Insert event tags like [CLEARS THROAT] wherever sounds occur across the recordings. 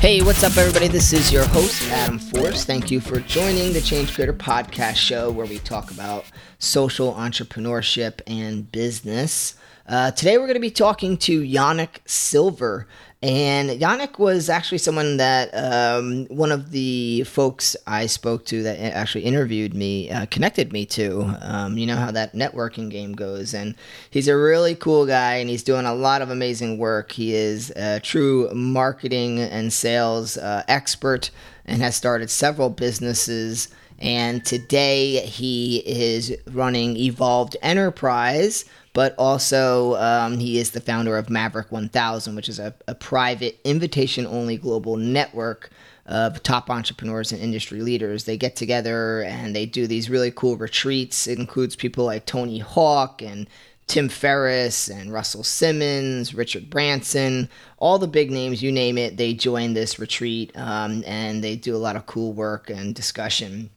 Hey, what's up, everybody? This is your host, Adam Force. Thank you for joining the Change Creator Podcast show where we talk about social entrepreneurship and business. Uh, today, we're going to be talking to Yannick Silver. And Yannick was actually someone that um, one of the folks I spoke to that actually interviewed me uh, connected me to. Um, you know how that networking game goes. And he's a really cool guy and he's doing a lot of amazing work. He is a true marketing and sales uh, expert and has started several businesses. And today he is running Evolved Enterprise but also um, he is the founder of Maverick 1000, which is a, a private, invitation only global network of top entrepreneurs and industry leaders. They get together and they do these really cool retreats. It includes people like Tony Hawk and Tim Ferriss and Russell Simmons, Richard Branson, all the big names, you name it, they join this retreat um, and they do a lot of cool work and discussion.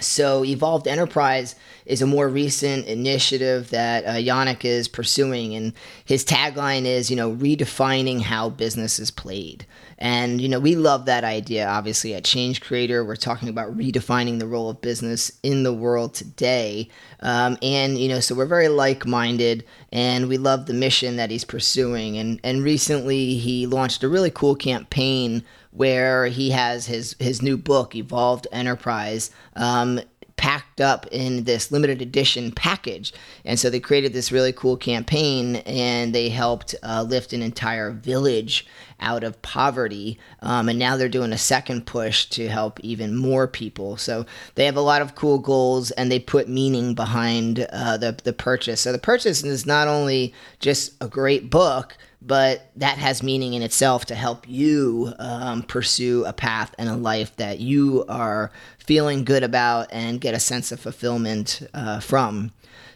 So, Evolved Enterprise is a more recent initiative that uh, Yannick is pursuing, and his tagline is, you know, redefining how business is played. And, you know, we love that idea, obviously, at Change Creator. We're talking about redefining the role of business in the world today. Um, and, you know, so we're very like minded, and we love the mission that he's pursuing. And, and recently, he launched a really cool campaign where he has his his new book, Evolved Enterprise. Um, packed up in this limited edition package. And so they created this really cool campaign and they helped uh, lift an entire village out of poverty. Um, and now they're doing a second push to help even more people. So they have a lot of cool goals and they put meaning behind uh, the, the purchase. So the purchase is not only just a great book but that has meaning in itself to help you um, pursue a path and a life that you are feeling good about and get a sense of fulfillment uh, from.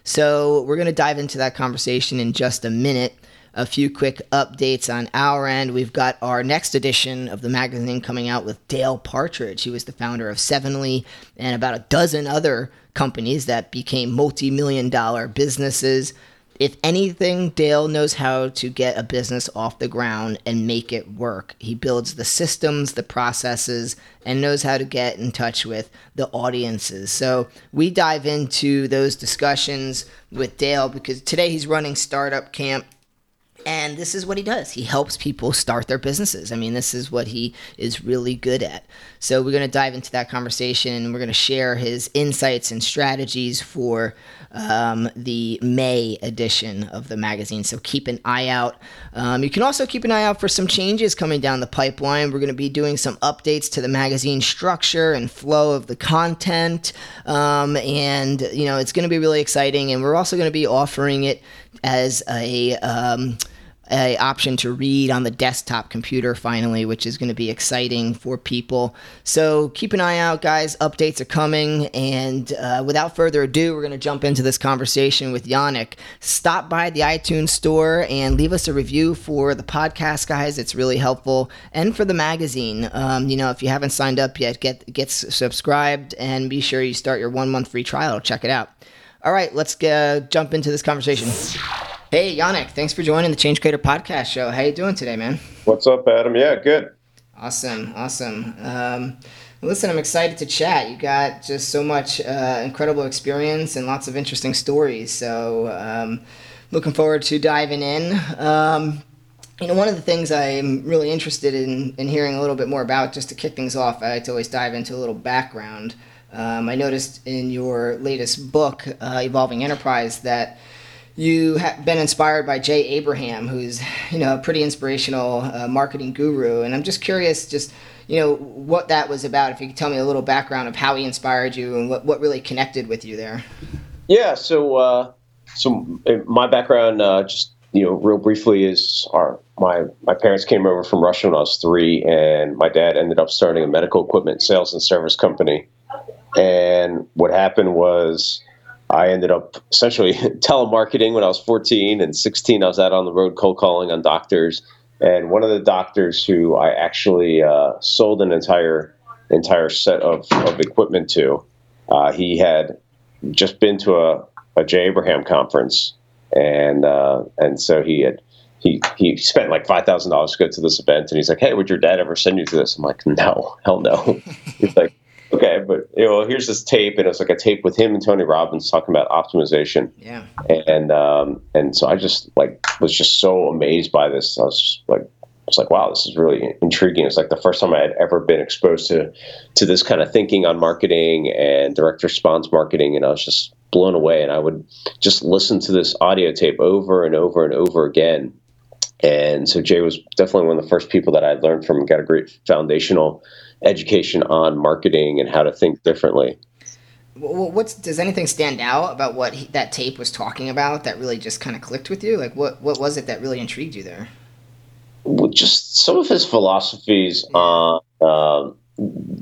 So, we're going to dive into that conversation in just a minute. A few quick updates on our end. We've got our next edition of the magazine coming out with Dale Partridge. He was the founder of Sevenly and about a dozen other companies that became multi million dollar businesses if anything, Dale knows how to get a business off the ground and make it work. He builds the systems, the processes, and knows how to get in touch with the audiences. So we dive into those discussions with Dale because today he's running Startup Camp and this is what he does. He helps people start their businesses. I mean, this is what he is really good at. So, we're going to dive into that conversation and we're going to share his insights and strategies for um, the May edition of the magazine. So, keep an eye out. Um, you can also keep an eye out for some changes coming down the pipeline. We're going to be doing some updates to the magazine structure and flow of the content. Um, and, you know, it's going to be really exciting. And we're also going to be offering it as a um, a option to read on the desktop computer finally, which is going to be exciting for people. So keep an eye out, guys. Updates are coming. And uh, without further ado, we're going to jump into this conversation with Yannick. Stop by the iTunes store and leave us a review for the podcast, guys. It's really helpful. And for the magazine. Um, you know, if you haven't signed up yet, get, get subscribed and be sure you start your one month free trial. Check it out. All right, let's uh, jump into this conversation. Hey, Yannick, thanks for joining the Change Creator Podcast Show. How you doing today, man? What's up, Adam? Yeah, good. Awesome, awesome. Um, listen, I'm excited to chat. You got just so much uh, incredible experience and lots of interesting stories. So, um, looking forward to diving in. Um, you know, one of the things I'm really interested in, in hearing a little bit more about, just to kick things off, I like to always dive into a little background. Um, I noticed in your latest book, uh, Evolved Enterprise, that you have been inspired by Jay Abraham, who's you know a pretty inspirational uh, marketing guru, and I'm just curious, just you know what that was about. If you could tell me a little background of how he inspired you and what, what really connected with you there. Yeah, so uh, so uh, my background, uh, just you know, real briefly, is our my my parents came over from Russia when I was three, and my dad ended up starting a medical equipment sales and service company. And what happened was I ended up essentially [LAUGHS] telemarketing when I was 14 and 16. I was out on the road cold calling on doctors, and one of the doctors who I actually uh, sold an entire entire set of, of equipment to, uh, he had just been to a, a Jay Abraham conference, and uh, and so he had he he spent like five thousand dollars to go to this event, and he's like, "Hey, would your dad ever send you to this?" I'm like, "No, hell no." [LAUGHS] he's like, "Okay, but you know, here's this tape, and it's like a tape with him and Tony Robbins talking about optimization." Yeah. And um, and so I just like was just so amazed by this. I was like, I was like, wow, this is really intriguing. It's like the first time I had ever been exposed to to this kind of thinking on marketing and direct response marketing, and I was just blown away. And I would just listen to this audio tape over and over and over again and so Jay was definitely one of the first people that I learned from and got a great foundational education on marketing and how to think differently. What's does anything stand out about what he, that tape was talking about that really just kind of clicked with you? Like what what was it that really intrigued you there? Well, just some of his philosophies on, uh,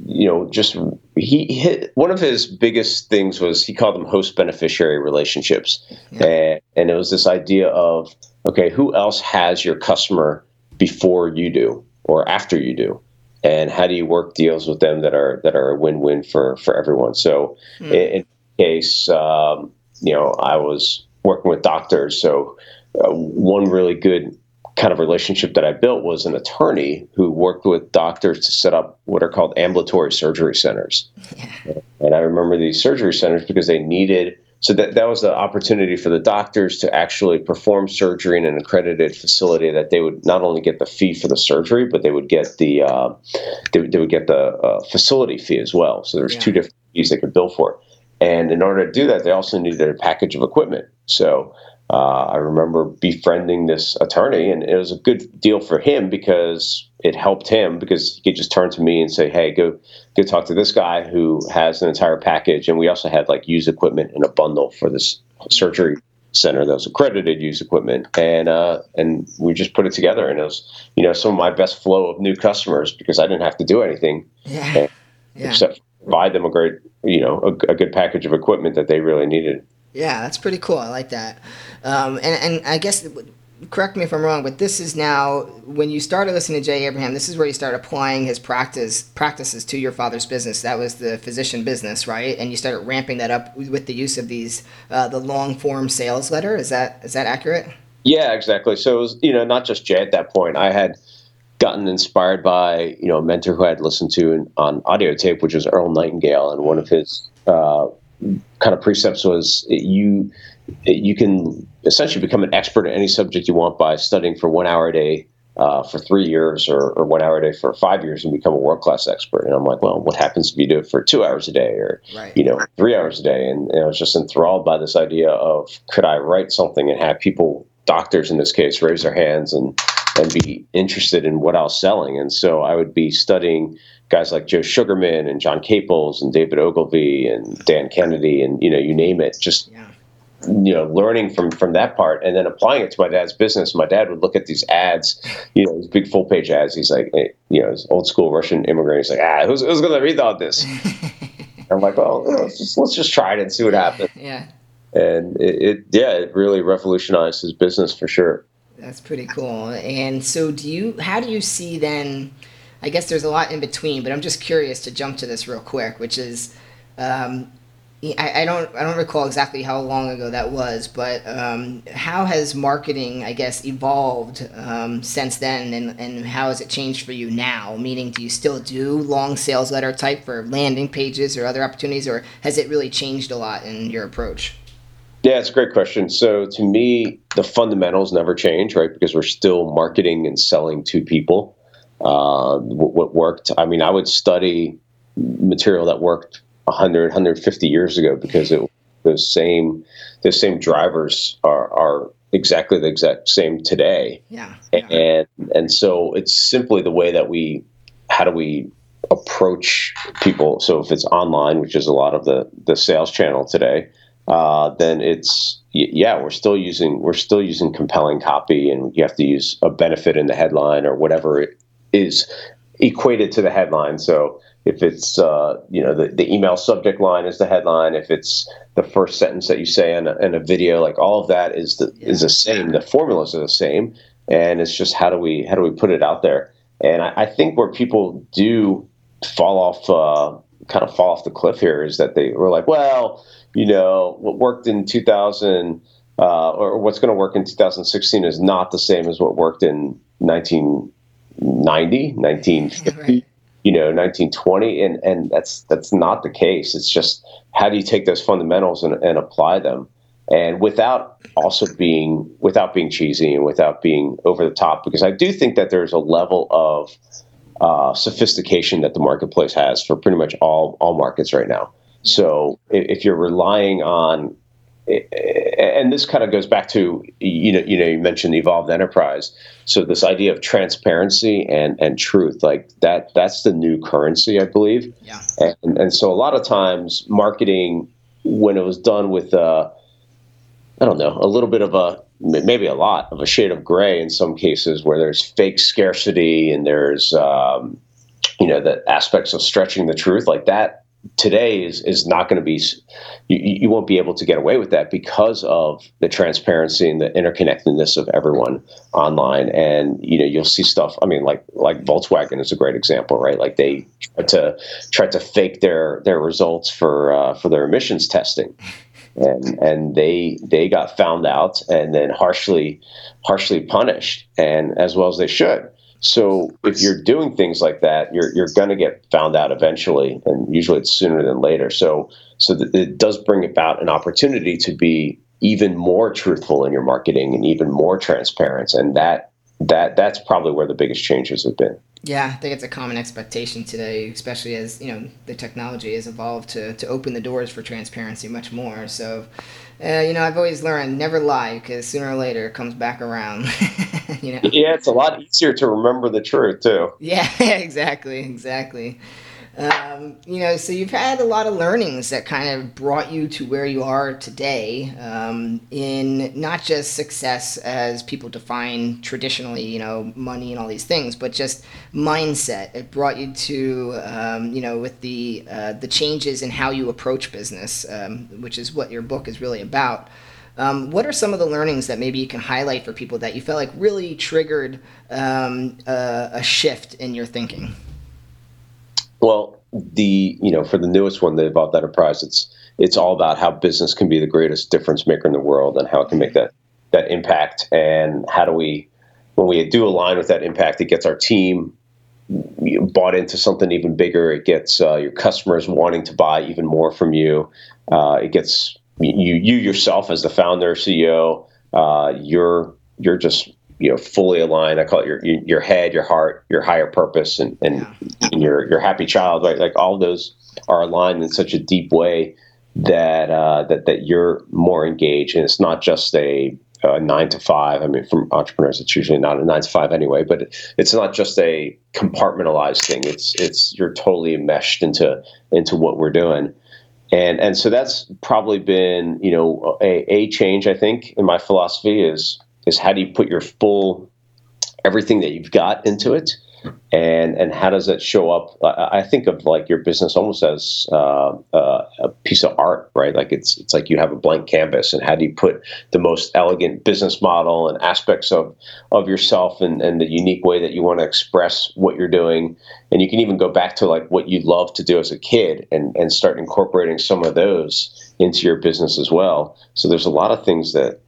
you know, just he hit one of his biggest things was he called them host beneficiary relationships, yeah. and, and it was this idea of okay, who else has your customer before you do or after you do? And how do you work deals with them that are that are a win-win for for everyone? So, mm. in, in case um, you know, I was working with doctors, so uh, one really good kind of relationship that I built was an attorney who worked with doctors to set up what are called ambulatory surgery centers. Yeah. And I remember these surgery centers because they needed so that, that was the opportunity for the doctors to actually perform surgery in an accredited facility that they would not only get the fee for the surgery, but they would get the uh, they, they, would get the uh, facility fee as well. So there's yeah. two different fees they could bill for. And in order to do that, they also needed a package of equipment. So uh, I remember befriending this attorney, and it was a good deal for him because it helped him because he could just turn to me and say, "Hey, go go talk to this guy who has an entire package." And we also had like used equipment in a bundle for this surgery center that was accredited used equipment, and uh, and we just put it together, and it was you know some of my best flow of new customers because I didn't have to do anything, yeah. yeah. except provide them a great you know a, a good package of equipment that they really needed. Yeah, that's pretty cool. I like that. Um, and, and I guess, correct me if I'm wrong, but this is now, when you started listening to Jay Abraham, this is where you start applying his practice practices to your father's business. That was the physician business, right? And you started ramping that up with the use of these, uh, the long form sales letter. Is that is that accurate? Yeah, exactly. So it was, you know, not just Jay at that point. I had gotten inspired by, you know, a mentor who I had listened to on audio tape, which was Earl Nightingale, and one of his uh, kind of precepts was you you can essentially become an expert in any subject you want by studying for one hour a day uh, for three years or, or, one hour a day for five years and become a world class expert. And I'm like, well, what happens if you do it for two hours a day or right. you know three hours a day? And, and I was just enthralled by this idea of could I write something and have people, doctors in this case, raise their hands and and be interested in what I was selling. And so I would be studying guys like Joe Sugarman and John Caples and David Ogilvy and Dan Kennedy and you know you name it just yeah. you know learning from from that part and then applying it to my dad's business. My dad would look at these ads you know these big full page ads. He's like you know old school Russian immigrant. He's like ah who's, who's gonna read all this? [LAUGHS] I'm like well let's just, let's just try it and see what happens. Yeah. And it, it yeah it really revolutionized his business for sure. That's pretty cool. And so do you how do you see then I guess there's a lot in between, but I'm just curious to jump to this real quick, which is, um, I, I, don't I don't recall exactly how long ago that was, but um, how has marketing, I guess, evolved um, since then, and, and how has it changed for you now? Meaning, do you still do long sales letter type for landing pages or other opportunities, or has it really changed a lot in your approach? Yeah, it's a great question. So to me, the fundamentals never change, right? Because we're still marketing and selling to people uh, what worked. I mean, I would study material that worked 100, 150 years ago because it, those same those same drivers are, are exactly the exact same today. Yeah, yeah. And and so it's simply the way that we how do we approach people. So if it's online, which is a lot of the the sales channel today, uh, then it's yeah we're still using we're still using compelling copy, and you have to use a benefit in the headline or whatever it is equated to the headline. So if it's uh, you know the, the email subject line is the headline, if it's the first sentence that you say in a, in a video, like all of that is the yeah. is the same. The formulas are the same, and it's just how do we how do we put it out there? And I, I think where people do fall off, uh, kind of fall off the cliff here, is that they were like, well, you know, what worked in 2000 uh, or what's going to work in 2016 is not the same as what worked in 1990, 1950. Right. you know 1920 and and that's that's not the case. It's just how do you take those fundamentals and, and apply them? And without also being without being cheesy and without being over the top because i do think that there's a level of uh, sophistication that the marketplace has for pretty much all all markets right now. So if you're relying on and this kind of goes back to you know you know you mentioned the evolved enterprise. So this idea of transparency and and truth like that that's the new currency i believe. Yeah. And and so a lot of times marketing when it was done with uh i don't know a little bit of a maybe a lot of a shade of gray in some cases where there's fake scarcity and there's um you know the aspects of stretching the truth like that today is is not going to be you, you won't be able to get away with that because of the transparency and the interconnectedness of everyone online. And you know you'll see stuff i mean like like volkswagen is a great example right? Like they tried to try to fake their their results for uh, for their emissions testing. And and they they got found out and then harshly harshly punished and as well as they should so if you're doing things like that, you're you're going to get found out eventually, and usually it's sooner than later. So so it does bring about an opportunity to be even more truthful in your marketing and even more transparent, and that that that's probably where the biggest changes have been. Yeah, I think it's a common expectation today, especially as you know the technology has evolved to to open the doors for transparency much more. So uh, you know, I've always learned never lie because sooner or later it comes back around. [LAUGHS] you know. Yeah, it's a lot easier to remember the truth too. [LAUGHS] Yeah, [LAUGHS] exactly, exactly. Um, you know, so you've had a lot of learnings that kind of brought you to where you are today um, in not just success as people define traditionally, you know, money and all these things, but just mindset. It brought you to, um, you know, with the uh, the changes in how you approach business, um, which is what your book is really about. Um, what are some of the learnings that maybe you can highlight for people that you felt like really triggered um, a, a shift in your thinking? Well, the you know for the newest one, the Evolved Enterprise, it's it's all about how business can be the greatest difference maker in the world and how it can make that that impact and how do we when we do align with that impact, it gets our team bought into something even bigger. It gets uh, your customers wanting to buy even more from you. Uh, it gets you you yourself as the founder CEO. Uh, you're you're just you know fully aligned. I call it your your head, your heart, your higher purpose, and and, yeah. and your your happy child. Right, like all those are aligned in such a deep way that uh, that that you're more engaged, and it's not just a, a nine to five. I mean, from entrepreneurs, it's usually not a nine to five anyway. But it's not just a compartmentalized thing. It's it's you're totally enmeshed into into what we're doing and and so that's probably been you know a, a change I think in my philosophy is is how do you put your full everything that you've got into it? And and how does that show up? I think of like your business almost as uh, uh, a piece of art right? Like it's it's like you have a blank canvas and how do you put the most elegant business model and aspects of of yourself and, and the unique way that you want to express what you're doing? And you can even go back to like what you love to do as a kid and and start incorporating some of those into your business as well. So there's a lot of things that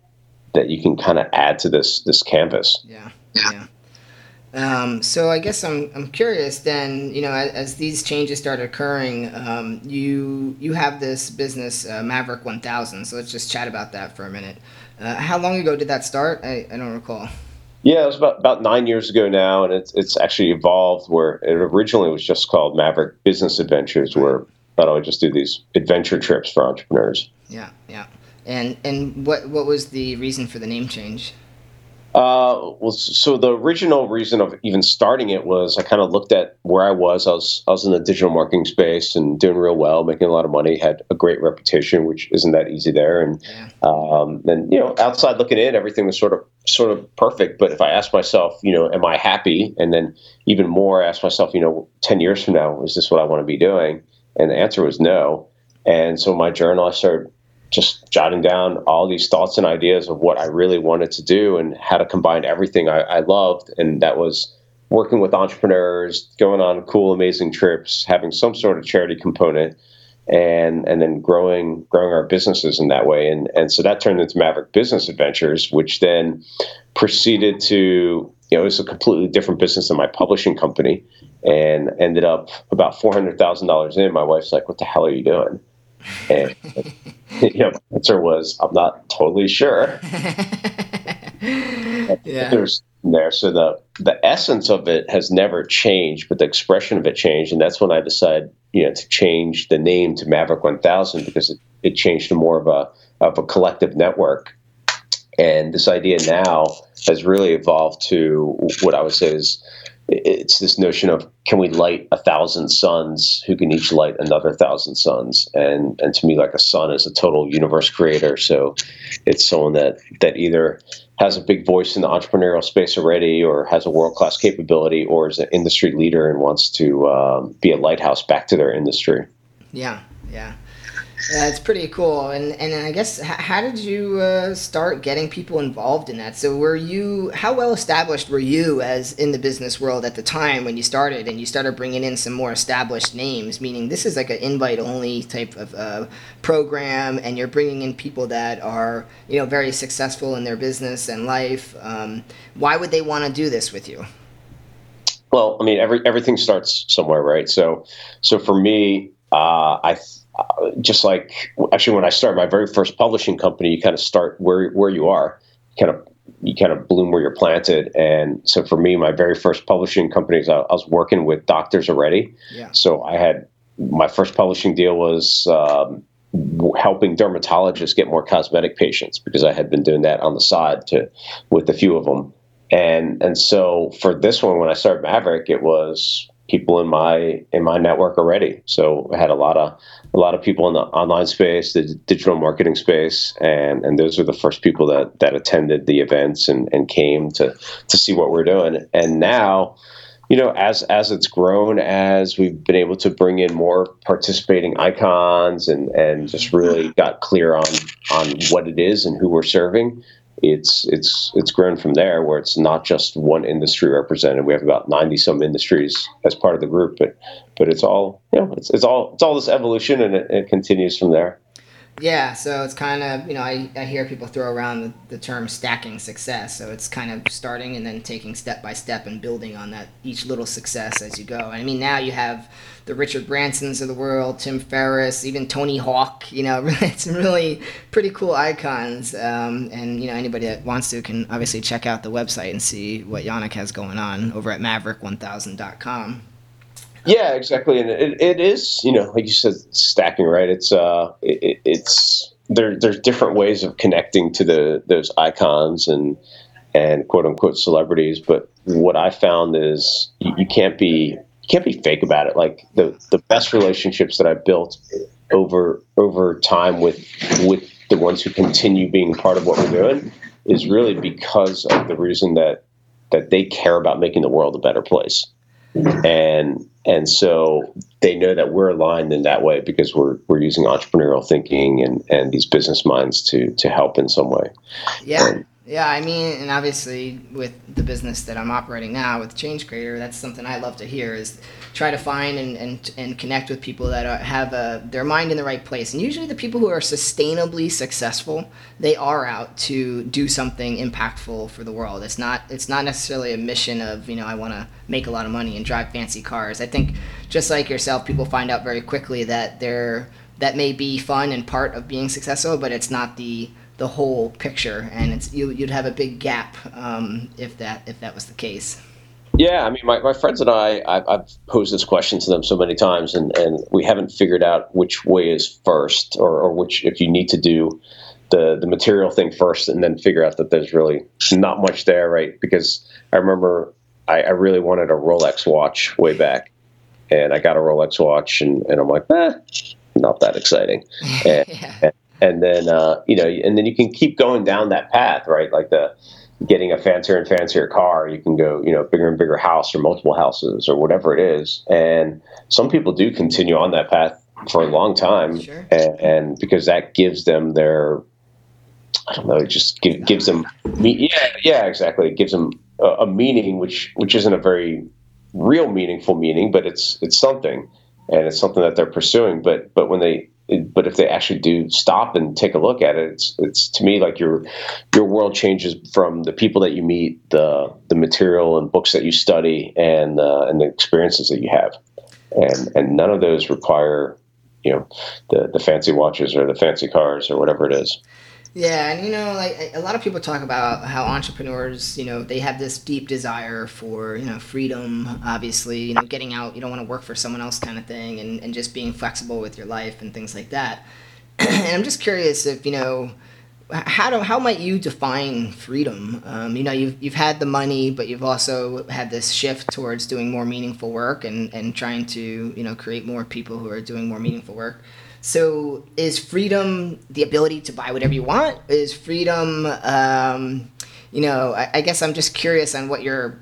that you can kind of add to this this canvas. Yeah, yeah. Um, so I guess I'm I'm curious. Then you know, as, as these changes start occurring, um, you you have this business uh, Maverick 1000. So let's just chat about that for a minute. Uh, how long ago did that start? I, I don't recall. Yeah, it was about, about nine years ago now, and it's it's actually evolved. Where it originally was just called Maverick Business Adventures, where I thought I would just do these adventure trips for entrepreneurs. Yeah, yeah. And and what what was the reason for the name change? Uh, well, so the original reason of even starting it was I kind of looked at where I was. I was I was in the digital marketing space and doing real well, making a lot of money, had a great reputation, which isn't that easy there. And yeah. um, and you know, outside looking in, everything was sort of sort of perfect. But if I ask myself, you know, am I happy? And then even more, I ask myself, you know, ten years from now, is this what I want to be doing? And the answer was no. And so my journal, I started just jotting down all these thoughts and ideas of what I really wanted to do and how to combine everything I, I loved. And that was working with entrepreneurs, going on cool, amazing trips, having some sort of charity component, and and then growing growing our businesses in that way. And and so that turned into Maverick Business Adventures, which then proceeded to you know it was a completely different business than my publishing company, and ended up about four hundred thousand dollars in. My wife's like, "What the hell are you doing?" And [LAUGHS] you know, answer was, I'm not totally sure. [LAUGHS] yeah. There's there. So the the essence of it has never changed, but the expression of it changed. And that's when I decided, you know, to change the name to Maverick 1000 because it, it changed to more of a of a collective network. And this idea now has really evolved to what I would say is it's this notion of can we light a thousand suns? Who can each light another thousand suns? And and to me like a sun is a total universe creator. So it's someone that that either has a big voice in the entrepreneurial space already or has a world-class capability or is an industry leader and wants to um, be a lighthouse back to their industry. Yeah yeah it's pretty cool. And and I guess how did you uh, start getting people involved in that? So were you how well established were you as in the business world at the time when you started and you started bringing in some more established names? Meaning this is like an invite only type of uh, program, and you're bringing in people that are you know very successful in their business and life. Um, why would they want to do this with you? Well, I mean, every everything starts somewhere, right? So, so for me, uh, I uh, just like actually when I started my very first publishing company, you kind of start where where you are, kind of you kind of bloom where you're planted. And so for me, my very first publishing companies, I, I was working with doctors already. Yeah. So I had my first publishing deal was um, helping dermatologists get more cosmetic patients because I had been doing that on the side to with a few of them. And and so for this one, when I started Maverick, it was people in my in my network already. So I had a lot of a lot of people in the online space, the digital marketing space, and and those are the first people that that attended the events and and came to to see what we're doing. And now, you know, as as it's grown, as we've been able to bring in more participating icons and and just really got clear on on what it is and who we're serving it's it's it's grown from there where it's not just one industry represented. We have about ninety some industries as part of the group, but but it's all you know it's, it's all it's all this evolution and it, it continues from there. Yeah, so it's kind of, you know, I, I hear people throw around the, the term stacking success. So it's kind of starting and then taking step by step and building on that each little success as you go. And I mean, now you have the Richard Bransons of the world, Tim Ferriss, even Tony Hawk. You know, [LAUGHS] it's really pretty cool icons. Um, and, you know, anybody that wants to can obviously check out the website and see what Yannick has going on over at maverick1000.com. Yeah, exactly, and it, it is you know like you said stacking right. It's uh it, it's there there's different ways of connecting to the those icons and and quote unquote celebrities. But what I found is you, you can't be you can't be fake about it. Like the the best relationships that I built over over time with with the ones who continue being part of what we're doing is really because of the reason that that they care about making the world a better place and and so they know that we're aligned in that way because we're we're using entrepreneurial thinking and and these business minds to to help in some way. Yeah. And, yeah, I mean, and obviously with the business that I'm operating now with Change Creator, that's something I love to hear is try to find and, and, and connect with people that are, have a, their mind in the right place. And usually the people who are sustainably successful, they are out to do something impactful for the world. It's not it's not necessarily a mission of, you know, I want to make a lot of money and drive fancy cars. I think just like yourself, people find out very quickly that they're that may be fun and part of being successful, but it's not the the whole picture, and it's you, would have a big gap um, if that if that was the case. Yeah, I mean, my, my friends and I, I've, I've, posed this question to them so many times, and, and we haven't figured out which way is first, or, or which if you need to do the the material thing first, and then figure out that there's really not much there, right? Because I remember I, I really wanted a Rolex watch way back, and I got a Rolex watch, and, and I'm like, eh, not that exciting. [LAUGHS] And, yeah. and, and then uh, you know, and then you can keep going down that path, right? Like the getting a fancier and fancier car, you can go, you know, bigger and bigger house or multiple houses or whatever it is. And some people do continue on that path for a long time, sure. and, and, because that gives them their, I don't know, it just give, gives them, yeah, yeah, exactly. It gives them a, a meaning, which which isn't a very real meaningful meaning, but it's it's something, and it's something that they're pursuing. But but when they but if they actually do stop and take a look at it, it's it's to me like your your world changes from the people that you meet, the the material and books that you study, and uh, and the experiences that you have, and and none of those require you know the the fancy watches or the fancy cars or whatever it is. Yeah, and you know, like a lot of people talk about how entrepreneurs, you know, they have this deep desire for, you know, freedom, obviously, you know, getting out, you don't want to work for someone else kind of thing, and, and just being flexible with your life and things like that. [CLEARS THROAT] and I'm just curious if, you know, how do how might you define freedom? Um, you know, you've you've had the money, but you've also had this shift towards doing more meaningful work and and trying to you know create more people who are doing more meaningful work. So, is freedom the ability to buy whatever you want? Is freedom, um, you know, I, I, guess I'm just curious on what your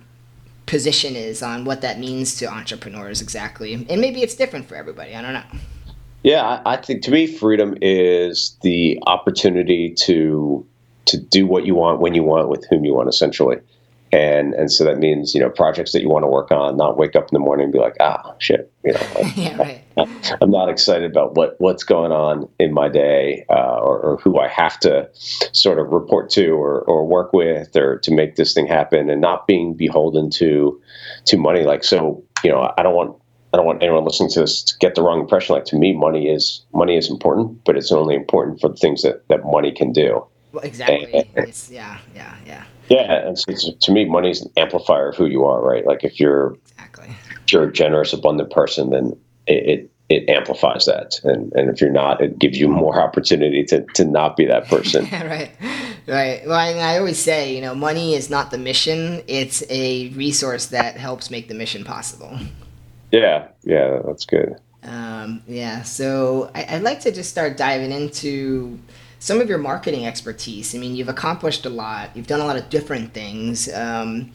position is on what that means to entrepreneurs exactly. And maybe it's different for everybody. I don't know. Yeah, I, think to me, freedom is the opportunity to to do what you want when you want with whom you want, essentially and and so that means you know projects that you want to work on not wake up in the morning and be like ah shit you know [LAUGHS] yeah, right. [LAUGHS] i'm not excited about what what's going on in my day uh, or, or, who i have to sort of report to or, or work with or to make this thing happen and not being beholden to to money like so you know i don't want I don't want anyone listening to this to get the wrong impression. Like to me, money is money is important, but it's only important for the things that, that money can do. Well, exactly. [LAUGHS] And, yeah, yeah, yeah. Yeah, and so to me, money is an amplifier of who you are, right? Like if you're exactly. if you're a generous, abundant person, then it, it it amplifies that. And, and if you're not it gives you more opportunity to, to not be that person. [LAUGHS] Right right. Well I, I, always say you know money is not the mission. It's a resource that helps make the mission possible. Yeah yeah that's good. Um, yeah so I, i'd like to just start diving into some of your marketing expertise. I mean, you've accomplished a lot. You've done a lot of different things. Um,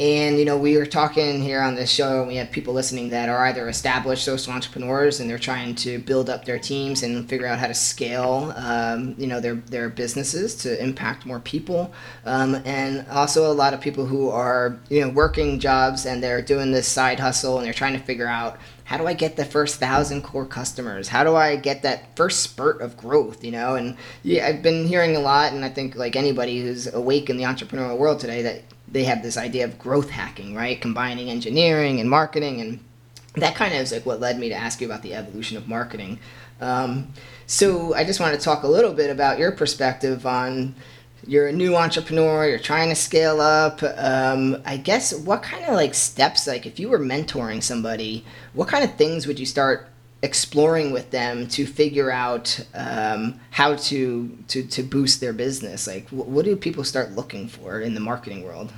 and you know, we were talking here on this show, and we have people listening that are either established social entrepreneurs and they're trying to build up their teams and figure out how to scale, um, you know, their their businesses to impact more people, um, and also a lot of people who are you know working jobs and they're doing this side hustle and they're trying to figure out how do I get the first thousand core customers? How do I get that first spurt of growth? You know, and yeah, I've been hearing a lot, and I think like anybody who's awake in the entrepreneurial world today, that they have this idea of growth hacking, right? Combining engineering and marketing, and that kind of is like what led me to ask you about the evolution of marketing. Um, so I just want to talk a little bit about your perspective on you're a new entrepreneur you're trying to scale up um, i guess what kind of like steps like if you were mentoring somebody what kind of things would you start exploring with them to figure out um, how to, to to boost their business? Like wh- what do people start looking for in the marketing world?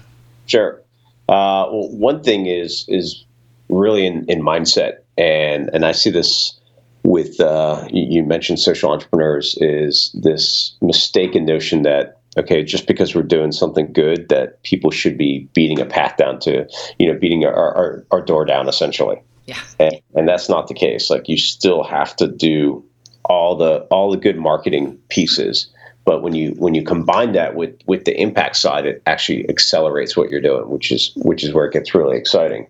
Sure. Uh, well one thing is is really in, in mindset and and i see this with uh, you mentioned social entrepreneurs is this mistaken notion that okay, just because we're doing something good, that people should be beating a path down to, you know, beating our, our, our door down essentially. Yeah. And, and that's not the case. Like you still have to do all the all the good marketing pieces. But when you when you combine that with with the impact side, it actually accelerates what you're doing, which is which is where it gets really exciting.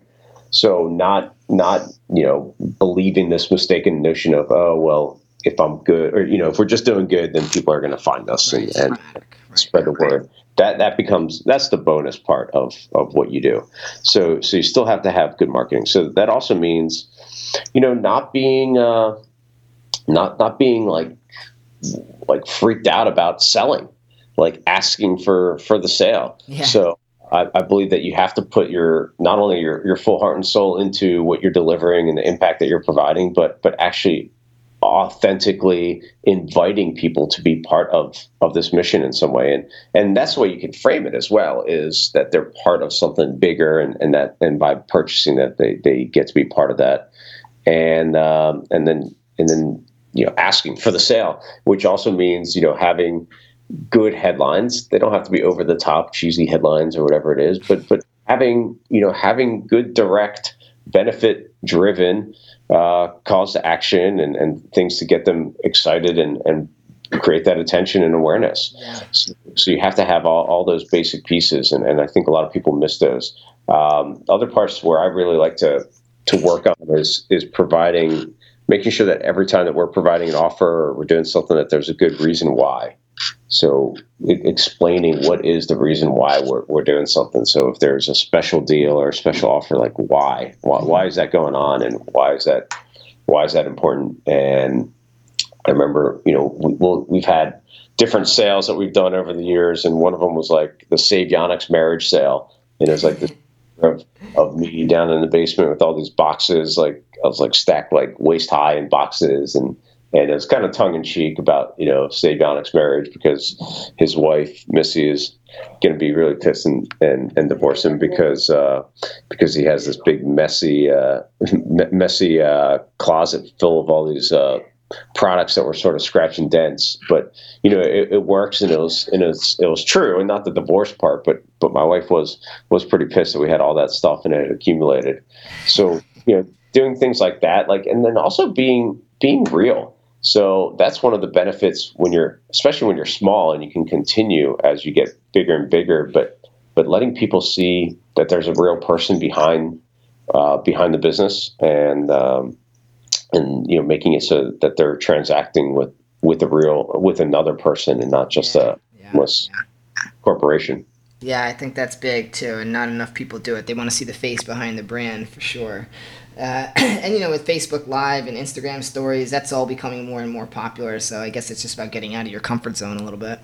So not not you know believing this mistaken notion of oh well if I'm good or you know if we're just doing good then people are going to find us right. and, and spread the word. That that becomes that's the bonus part of of what you do. So so you still have to have good marketing. So that also means, you know, not being uh, not not being like like freaked out about selling, like asking for for the sale. Yeah. So I, I, believe that you have to put your not only your, your full heart and soul into what you're delivering and the impact that you're providing, but but actually authentically inviting people to be part of of this mission in some way. And and that's the way you can frame it as well is that they're part of something bigger and, and that and by purchasing that they, they get to be part of that. And um, and then and then you know asking for the sale which also means you know having good headlines. They don't have to be over the top cheesy headlines or whatever it is but but having you know having good direct benefit driven uh, calls to action and, and things to get them excited and, and create that attention and awareness. Yeah. So, so, you have to have all, all those basic pieces, and, and I think a lot of people miss those. Um, other parts where I really like to to work on is is providing, making sure that every time that we're providing an offer or we're doing something, that there's a good reason why. So explaining what is the reason why we're, we're doing something. So if there's a special deal or a special offer, like why, why, why is that going on, and why is that, why is that important? And I remember, you know, we, we'll, we've had different sales that we've done over the years, and one of them was like the Save Yannick's marriage sale, and it was like this of, of me down in the basement with all these boxes, like I was like stacked like waist high in boxes, and and it was kind of tongue in cheek about you know Yannick's marriage because his wife Missy is going to be really pissed and, and, and divorce him because uh, because he has this big messy uh, [LAUGHS] messy uh, closet full of all these uh, products that were sort of scratch and dents. But you know it, it works and it was and it was, it was true and not the divorce part, but but my wife was was pretty pissed that we had all that stuff and it accumulated. So you know doing things like that, like and then also being being real so that's one of the benefits when you're, especially when you're small and you can continue as you get bigger and bigger. But but letting people see that there's a real person behind uh, behind the business and um, and you know making it so that they're transacting with with a real with another person and not just yeah, a yeah, corporation. Yeah, I think that's big too, and not enough people do it. They want to see the face behind the brand for sure. Uh, [CLEARS THROAT] and you know, with Facebook Live and Instagram Stories, that's all becoming more and more popular. So I guess it's just about getting out of your comfort zone a little bit.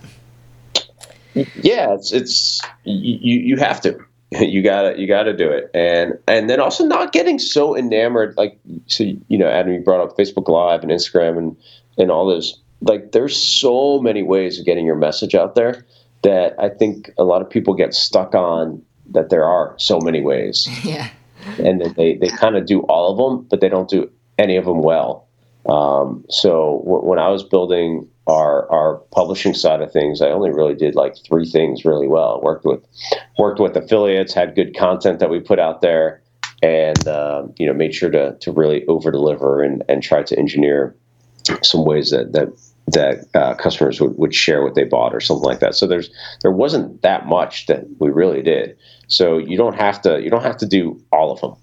Yeah, it's it's you you have to. [LAUGHS] You gotta you gotta do it. And and then also not getting so enamored like so you know adam you brought up facebook live and instagram and and all those. Like there's so many ways of getting your message out there that i think a lot of people get stuck on that there are so many ways. [LAUGHS] Yeah and they, they kind of do all of them, but they don't do any of them well. Um, so w- when I was building our our publishing side of things, I only really did like three things really well. worked with worked with affiliates, had good content that we put out there, and uh, you know made sure to to really over deliver and and try to engineer some ways that that that uh, customers would, would share what they bought or something like that. So there's there wasn't that much that we really did. So you don't have to you don't have to do all of them.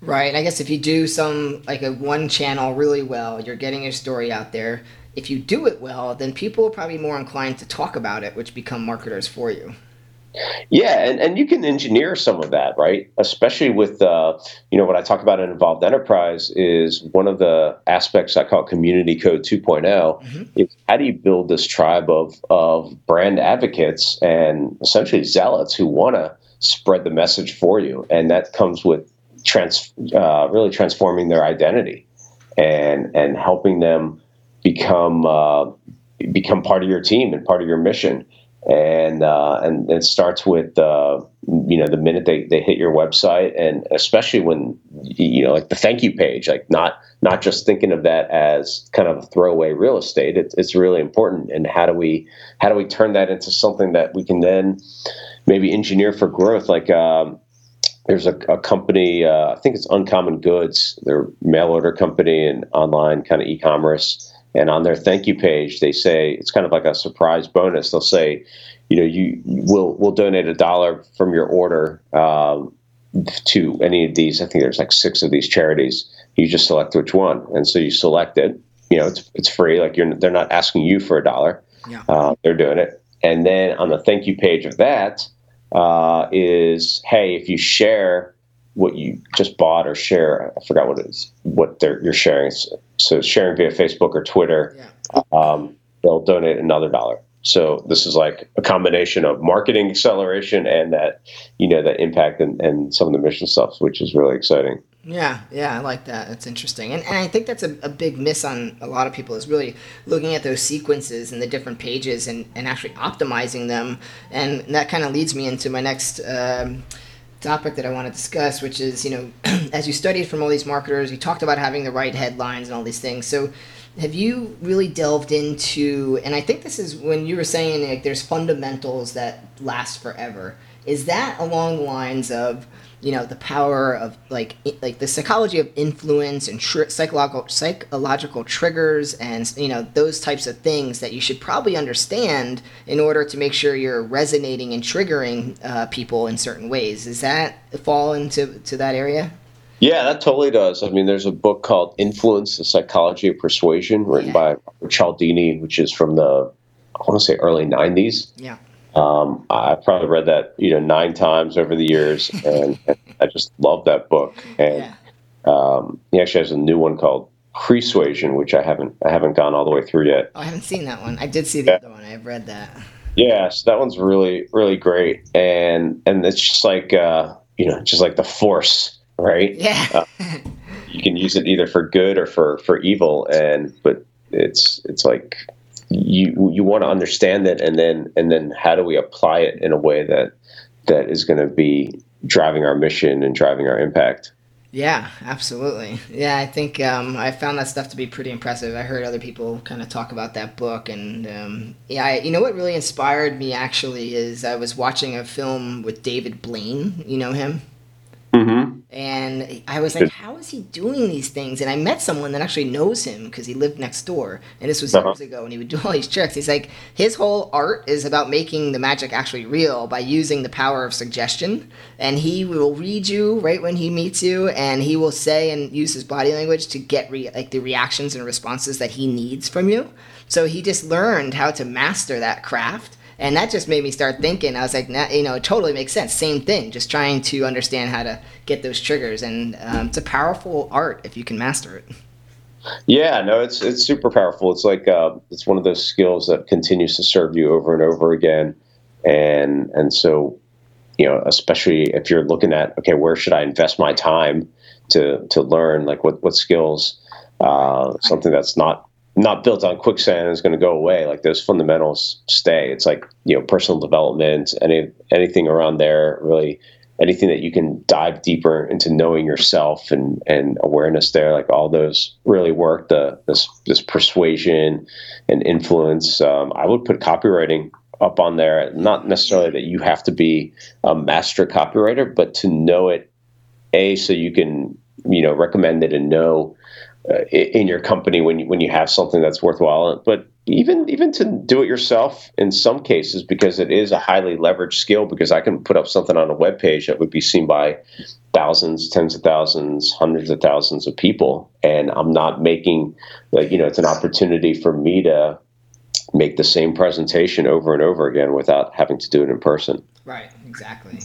Right. I guess if you do some like a one channel really well, you're getting your story out there. If you do it well, then people are probably more inclined to talk about it, which become marketers for you. Yeah, and, and you can engineer some of that, right? Especially with, uh, you know, what I talk about in Evolved Enterprise is one of the aspects I call Community Code 2.0 mm-hmm. is how do you build this tribe of, of brand advocates and essentially zealots who want to spread the message for you? And that comes with trans, uh, really transforming their identity and, and helping them become, uh, become part of your team and part of your mission and uh, and it starts with uh, you know the minute they, they hit your website and especially when you know like the thank you page like not not just thinking of that as kind of a throwaway real estate it's, it's really important. And how do we how do we turn that into something that we can then maybe engineer for growth? Like um, there's a, a company uh, I think it's Uncommon Goods they're mail order company and online kind of e-commerce and on their thank you page they say it's kind of like a surprise bonus. They'll say you know you, will will donate a dollar from your order um, to any of these. I think there's like six of these charities. You just select which one. And so you select it. You know it's, it's free. Like you're they're not asking you for a dollar. Yeah. uh, they're doing it. And then on the thank you page of that uh, is hey if you share what you just bought or share. I forgot what it is, what they're, you're sharing. So sharing via Facebook or Twitter, yeah. um, they'll donate another dollar. So this is like a combination of marketing acceleration and that, you know, that impact and, and some of the mission stuff, which is really exciting. Yeah, yeah, I like that. That's interesting. And, and I think that's a, a big miss on a lot of people is really looking at those sequences and the different pages and, and actually optimizing them. And that kind of leads me into my next um, topic that I want to discuss, which is, you know, [CLEARS THROAT] as you studied from all these marketers, you talked about having the right headlines and all these things. So have you really delved into, and I think this is when you were saying like there's fundamentals that last forever. Is that along the lines of, you know the power of like like the psychology of influence and tr- psychological psychological triggers and you know those types of things that you should probably understand in order to make sure you're resonating and triggering uh, people in certain ways. Does that fall into to that area? Yeah, that totally does. I mean, there's a book called Influence: The Psychology of Persuasion, written yeah. by Cialdini, which is from the I want to say early '90s. Yeah. Um, I probably read that you know nine times over the years, [LAUGHS] and, and I just love that book. And yeah. um, he actually has a new one called Pre-Suasion, which I haven't I haven't gone all the way through yet. Oh, I haven't seen that one. I did see the yeah. other one. I've read that. Yeah, so that one's really really great, and and it's just like uh, you know just like the force, right? Yeah. uh, you can use it either for good or for for evil, and but it's it's like you you want to understand it and then and then how do we apply it in a way that that is going to be driving our mission and driving our impact? Yeah absolutely. Yeah i think um, i found that stuff to be pretty impressive. I heard other people kind of talk about that book and um, yeah I, you know what really inspired me actually is i was watching a film with david blaine you know him Mm-hmm. And I was like, how is he doing these things? And I met someone that actually knows him because he lived next door. And this was uh-huh. years ago, and he would do [LAUGHS] all these tricks. He's like, his whole art is about making the magic actually real by using the power of suggestion. And he will read you right when he meets you, and he will say and use his body language to get re- like the reactions and responses that he needs from you. So he just learned how to master that craft and that just made me start thinking. I was like, you know, it totally makes sense. Same thing, just trying to understand how to get those triggers, and um, it's a powerful art if you can master it. Yeah, no, it's it's super powerful. It's like uh, it's one of those skills that continues to serve you over and over again, and and so, you know, especially if you're looking at okay, where should I invest my time to to learn like what what skills, uh, something that's not not built on quicksand is going to go away. Like those fundamentals stay. It's like you know personal development, any anything around there really, anything that you can dive deeper into knowing yourself and and awareness there. Like all those really work. The this this persuasion and influence. Um, I would put copywriting up on there. Not necessarily that you have to be a master copywriter, but to know it, a so you can you know recommend it and know uh, in your company when you, when you have something that's worthwhile. But even even to do it yourself in some cases because it is a highly leveraged skill because I can put up something on a web page that would be seen by thousands, tens of thousands, hundreds of thousands of people, and I'm not making like you know it's an opportunity for me to make the same presentation over and over again without having to do it in person. Right. Exactly.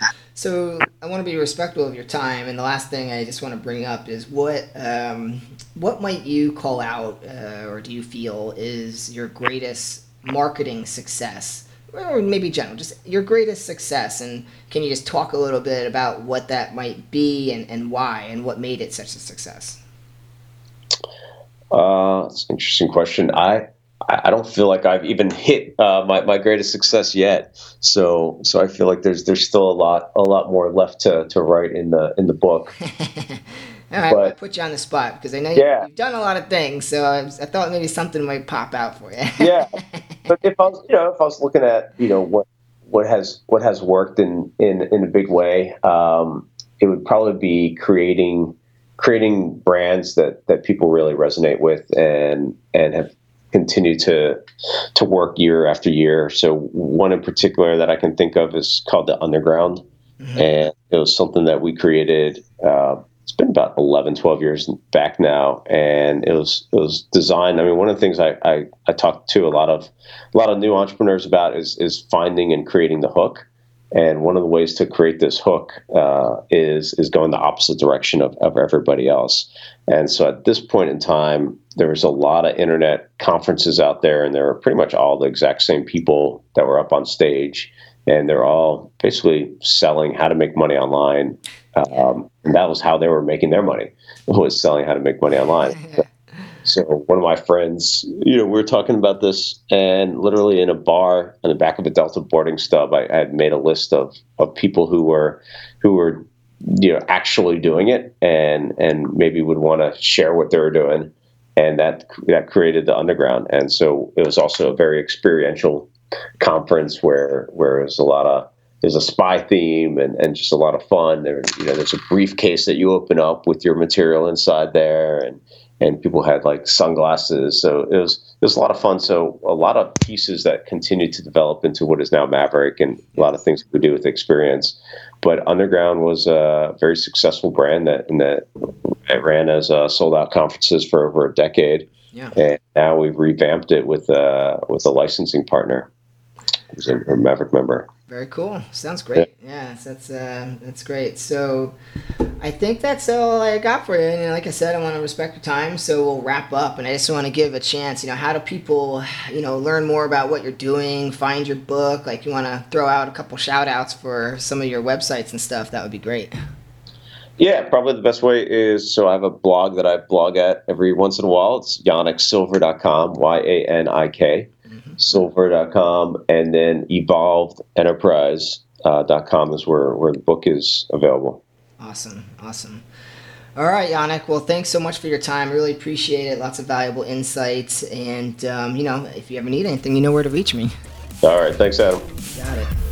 Yeah. So I want to be respectful of your time, and the last thing I just want to bring up is what um, what might you call out, uh, or do you feel is your greatest marketing success, or maybe general, just your greatest success, and can you just talk a little bit about what that might be and, and why, and what made it such a success? Uh, that's an interesting question. I I don't feel like I've even hit uh, my, my greatest success yet. So so I feel like there's there's still a lot a lot more left to, to write in the in the book. [LAUGHS] All right, but, I put you on the spot because I know you, have done a lot of things, so I, was, I, thought maybe something might pop out for you. yeah, [LAUGHS] but if I was, you know, if I was looking at, you know, what what has what has worked in in in a big way, um, it would probably be creating creating brands that that people really resonate with and and have continue to to work year after year. So one in particular that I can think of is called the Underground, mm-hmm. and it was something that we created. Uh, it's been about 11, 12 years back now, and it was it was designed. I mean, one of the things I I, I talk to a lot of a lot of new entrepreneurs about is is finding and creating the hook. And one of the ways to create this hook uh, is is going the opposite direction of, of everybody else. And so at this point in time, there was a lot of internet conferences out there, and there were pretty much all the exact same people that were up on stage. and they're all basically selling how to make money online. Um, and that was how they were making their money [LAUGHS] was selling how to make money online. [LAUGHS] So one of my friends, you know, we were talking about this, and literally in a bar in the back of a Delta boarding stub, I, I had made a list of of people who were who were you know actually doing it, and and maybe would want to share what they were doing, and that that created the underground. And so it was also a very experiential conference where where was a lot of there's a spy theme and, and just a lot of fun. There, you know, there's a briefcase that you open up with your material inside there, and and people had like sunglasses. So it was it was a lot of fun. So a lot of pieces that continued to develop into what is now Maverick, and a lot of things we do with experience. But Underground was a very successful brand that that ran as uh, sold out conferences for over a decade. Yeah. And now we've revamped it with uh, with a licensing partner who's a Maverick member. Very cool. Sounds great. Yeah, that's uh, that's great. So, I think that's all I got for you. And like I said, I want to respect your time, so we'll wrap up. And I just want to give a chance. You know, how do people, you know, learn more about what you're doing? Find your book. Like, you want to throw out a couple shout outs for some of your websites and stuff. That would be great. Yeah, probably the best way is so I have a blog that I blog at every once in a while. It's yaniksilver.com, Y A N I K silver.com, and then evolvedenterprise.com uh, is where, where the book is available. Awesome. Awesome. All right, Yannick. Well, thanks so much for your time. Really appreciate it. Lots of valuable insights. And, um, you know, if you ever need anything, you know where to reach me. All right. Thanks, Adam. Got it.